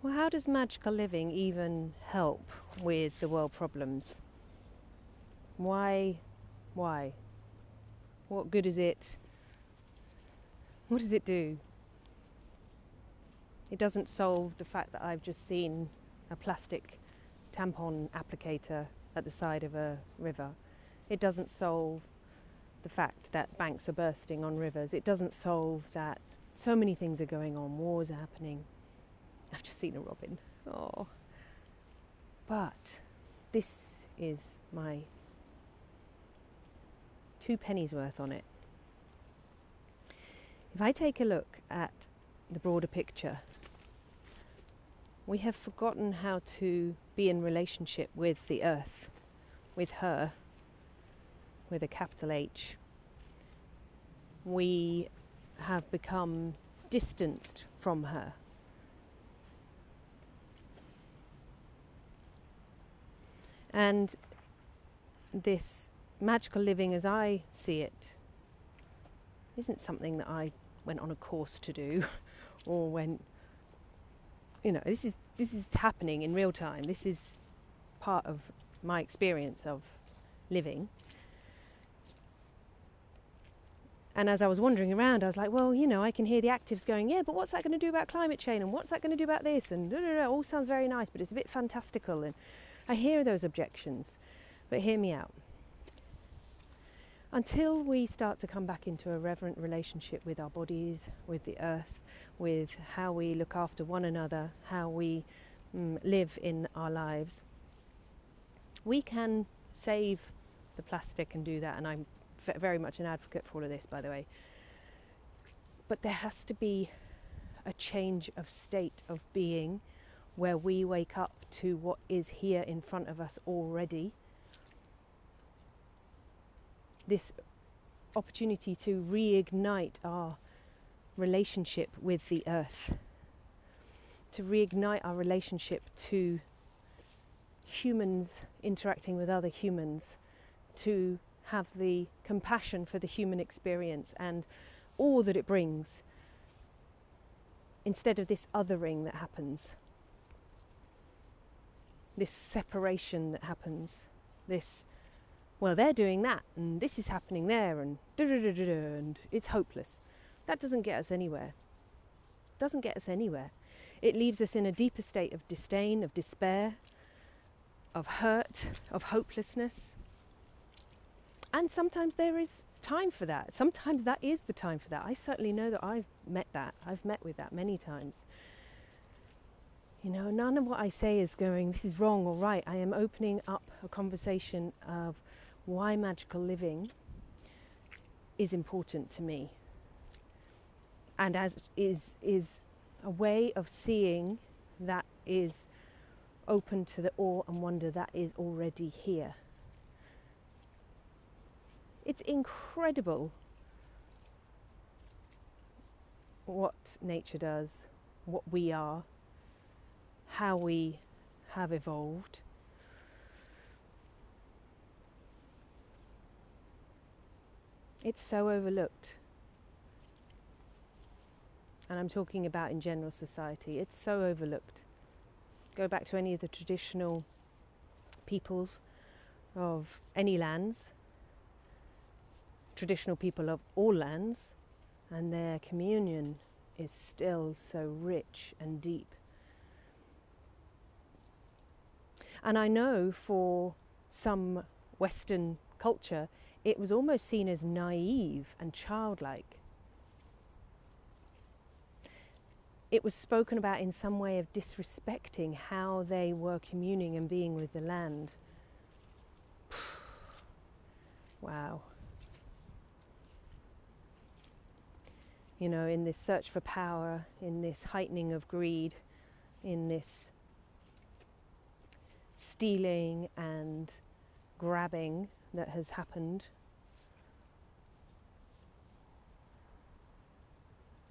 Well, how does magical living even help with the world problems? Why? Why? What good is it? What does it do? It doesn't solve the fact that I've just seen a plastic tampon applicator at the side of a river. It doesn't solve the fact that banks are bursting on rivers. It doesn't solve that so many things are going on, wars are happening. I've just seen a robin. Oh. But this is my two pennies worth on it. If I take a look at the broader picture, we have forgotten how to be in relationship with the earth, with her, with a capital H. We have become distanced from her. And this magical living as I see it isn't something that I went on a course to do or went you know this is this is happening in real time this is part of my experience of living and as I was wandering around, I was like, well, you know, I can hear the actives going, yeah, but what's that going to do about climate change? And what's that going to do about this? And da, da, da, all sounds very nice, but it's a bit fantastical. And I hear those objections, but hear me out. Until we start to come back into a reverent relationship with our bodies, with the earth, with how we look after one another, how we mm, live in our lives, we can save the plastic and do that. And I'm very much an advocate for all of this, by the way. But there has to be a change of state of being where we wake up to what is here in front of us already. This opportunity to reignite our relationship with the earth, to reignite our relationship to humans interacting with other humans, to have the compassion for the human experience and all that it brings instead of this othering that happens, this separation that happens, this, well, they're doing that and this is happening there and and it's hopeless. That doesn't get us anywhere. Doesn't get us anywhere. It leaves us in a deeper state of disdain, of despair, of hurt, of hopelessness. And sometimes there is time for that. Sometimes that is the time for that. I certainly know that I've met that. I've met with that many times. You know, none of what I say is going, this is wrong or right. I am opening up a conversation of why magical living is important to me and as is is a way of seeing that is open to the awe and wonder that is already here. It's incredible what nature does, what we are, how we have evolved. It's so overlooked and I'm talking about in general society, it's so overlooked. Go back to any of the traditional peoples of any lands, traditional people of all lands, and their communion is still so rich and deep. And I know for some Western culture, it was almost seen as naive and childlike it was spoken about in some way of disrespecting how they were communing and being with the land. wow. You know, in this search for power, in this heightening of greed, in this stealing and grabbing that has happened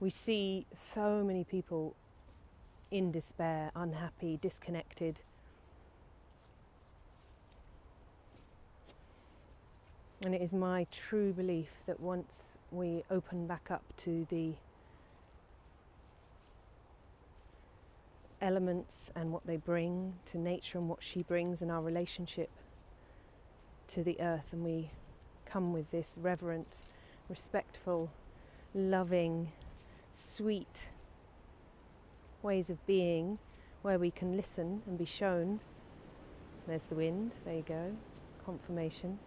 we see so many people in despair, unhappy, disconnected. And it is my true belief that once we open back up to the elements and what they bring to nature and what she brings in our relationship to the earth. And we come with this reverent, respectful, loving, sweet ways of being where we can listen and be shown. There's the wind, there you go, confirmation.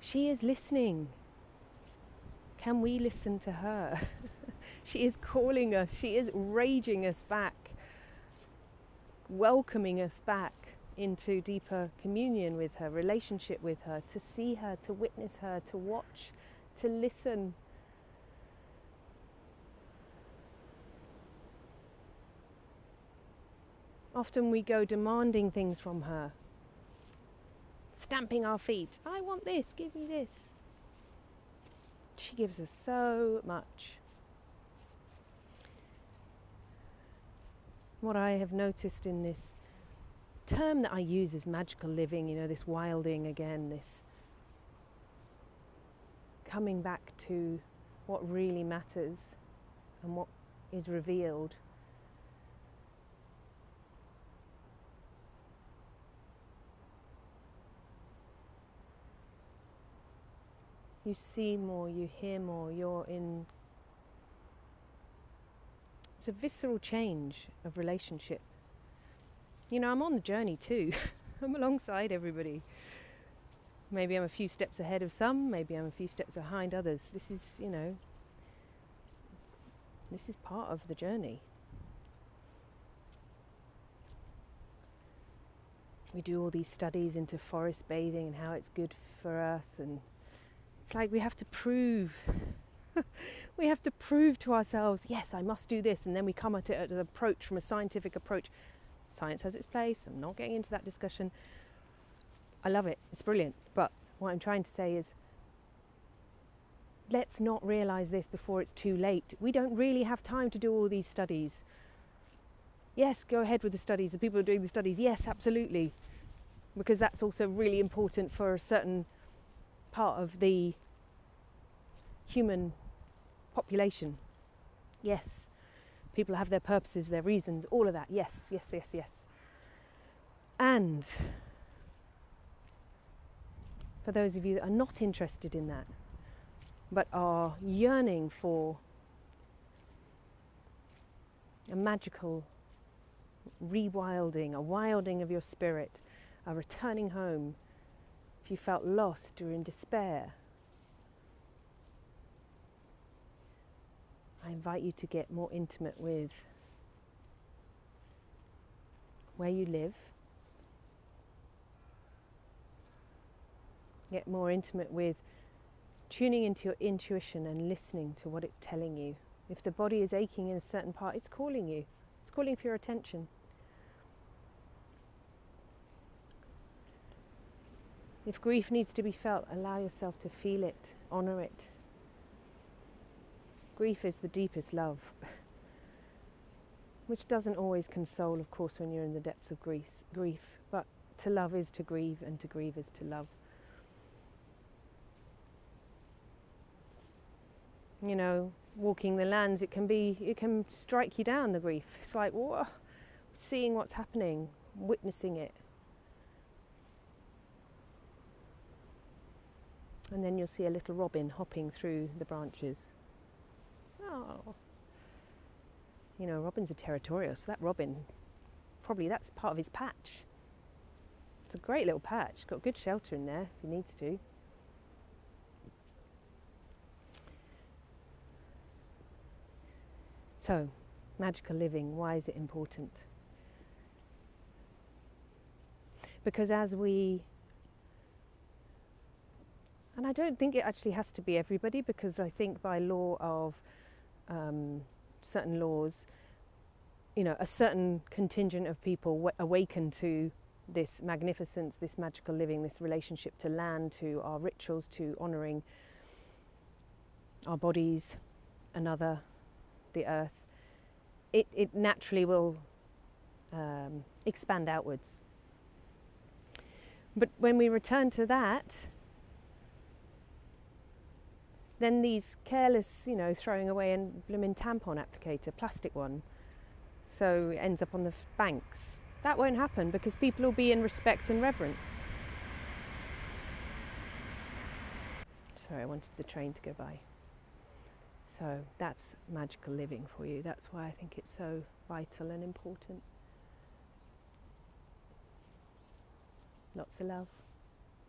She is listening. Can we listen to her? she is calling us, she is raging us back, welcoming us back into deeper communion with her, relationship with her, to see her, to witness her, to watch, to listen. Often we go demanding things from her, stamping our feet. I want this, give me this. She gives us so much. What I have noticed in this term that I use is magical living, you know, this wilding again, this coming back to what really matters and what is revealed. You see more, you hear more, you're in. It's a visceral change of relationship. You know, I'm on the journey too. I'm alongside everybody. Maybe I'm a few steps ahead of some, maybe I'm a few steps behind others. This is, you know, this is part of the journey. We do all these studies into forest bathing and how it's good for us, and it's like we have to prove. we have to prove to ourselves, yes, I must do this, and then we come at it at an approach from a scientific approach. Science has its place. I'm not getting into that discussion. I love it, it's brilliant. But what I'm trying to say is let's not realize this before it's too late. We don't really have time to do all these studies. Yes, go ahead with the studies. The people are doing the studies, yes, absolutely. Because that's also really important for a certain part of the human population. Yes, people have their purposes, their reasons, all of that. Yes, yes, yes, yes. And for those of you that are not interested in that, but are yearning for a magical rewilding, a wilding of your spirit, a returning home, if you felt lost or in despair, I invite you to get more intimate with where you live get more intimate with tuning into your intuition and listening to what it's telling you. If the body is aching in a certain part, it's calling you, it's calling for your attention. If grief needs to be felt, allow yourself to feel it, honour it. Grief is the deepest love, which doesn't always console, of course, when you're in the depths of grief, grief, but to love is to grieve, and to grieve is to love. you know, walking the lands, it can be, it can strike you down, the grief. It's like, whoa, seeing what's happening, witnessing it. And then you'll see a little robin hopping through the branches. Oh. You know, robins are territorial, so that robin, probably that's part of his patch. It's a great little patch, got good shelter in there if he needs to. So, magical living, why is it important? Because as we, and I don't think it actually has to be everybody, because I think by law of um, certain laws, you know, a certain contingent of people w- awaken to this magnificence, this magical living, this relationship to land, to our rituals, to honouring our bodies, another, the earth, it, it naturally will um, expand outwards. But when we return to that, then these careless, you know, throwing away and blooming tampon applicator, plastic one, so it ends up on the banks. That won't happen because people will be in respect and reverence. Sorry, I wanted the train to go by. So that's magical living for you. That's why I think it's so vital and important. Lots of love.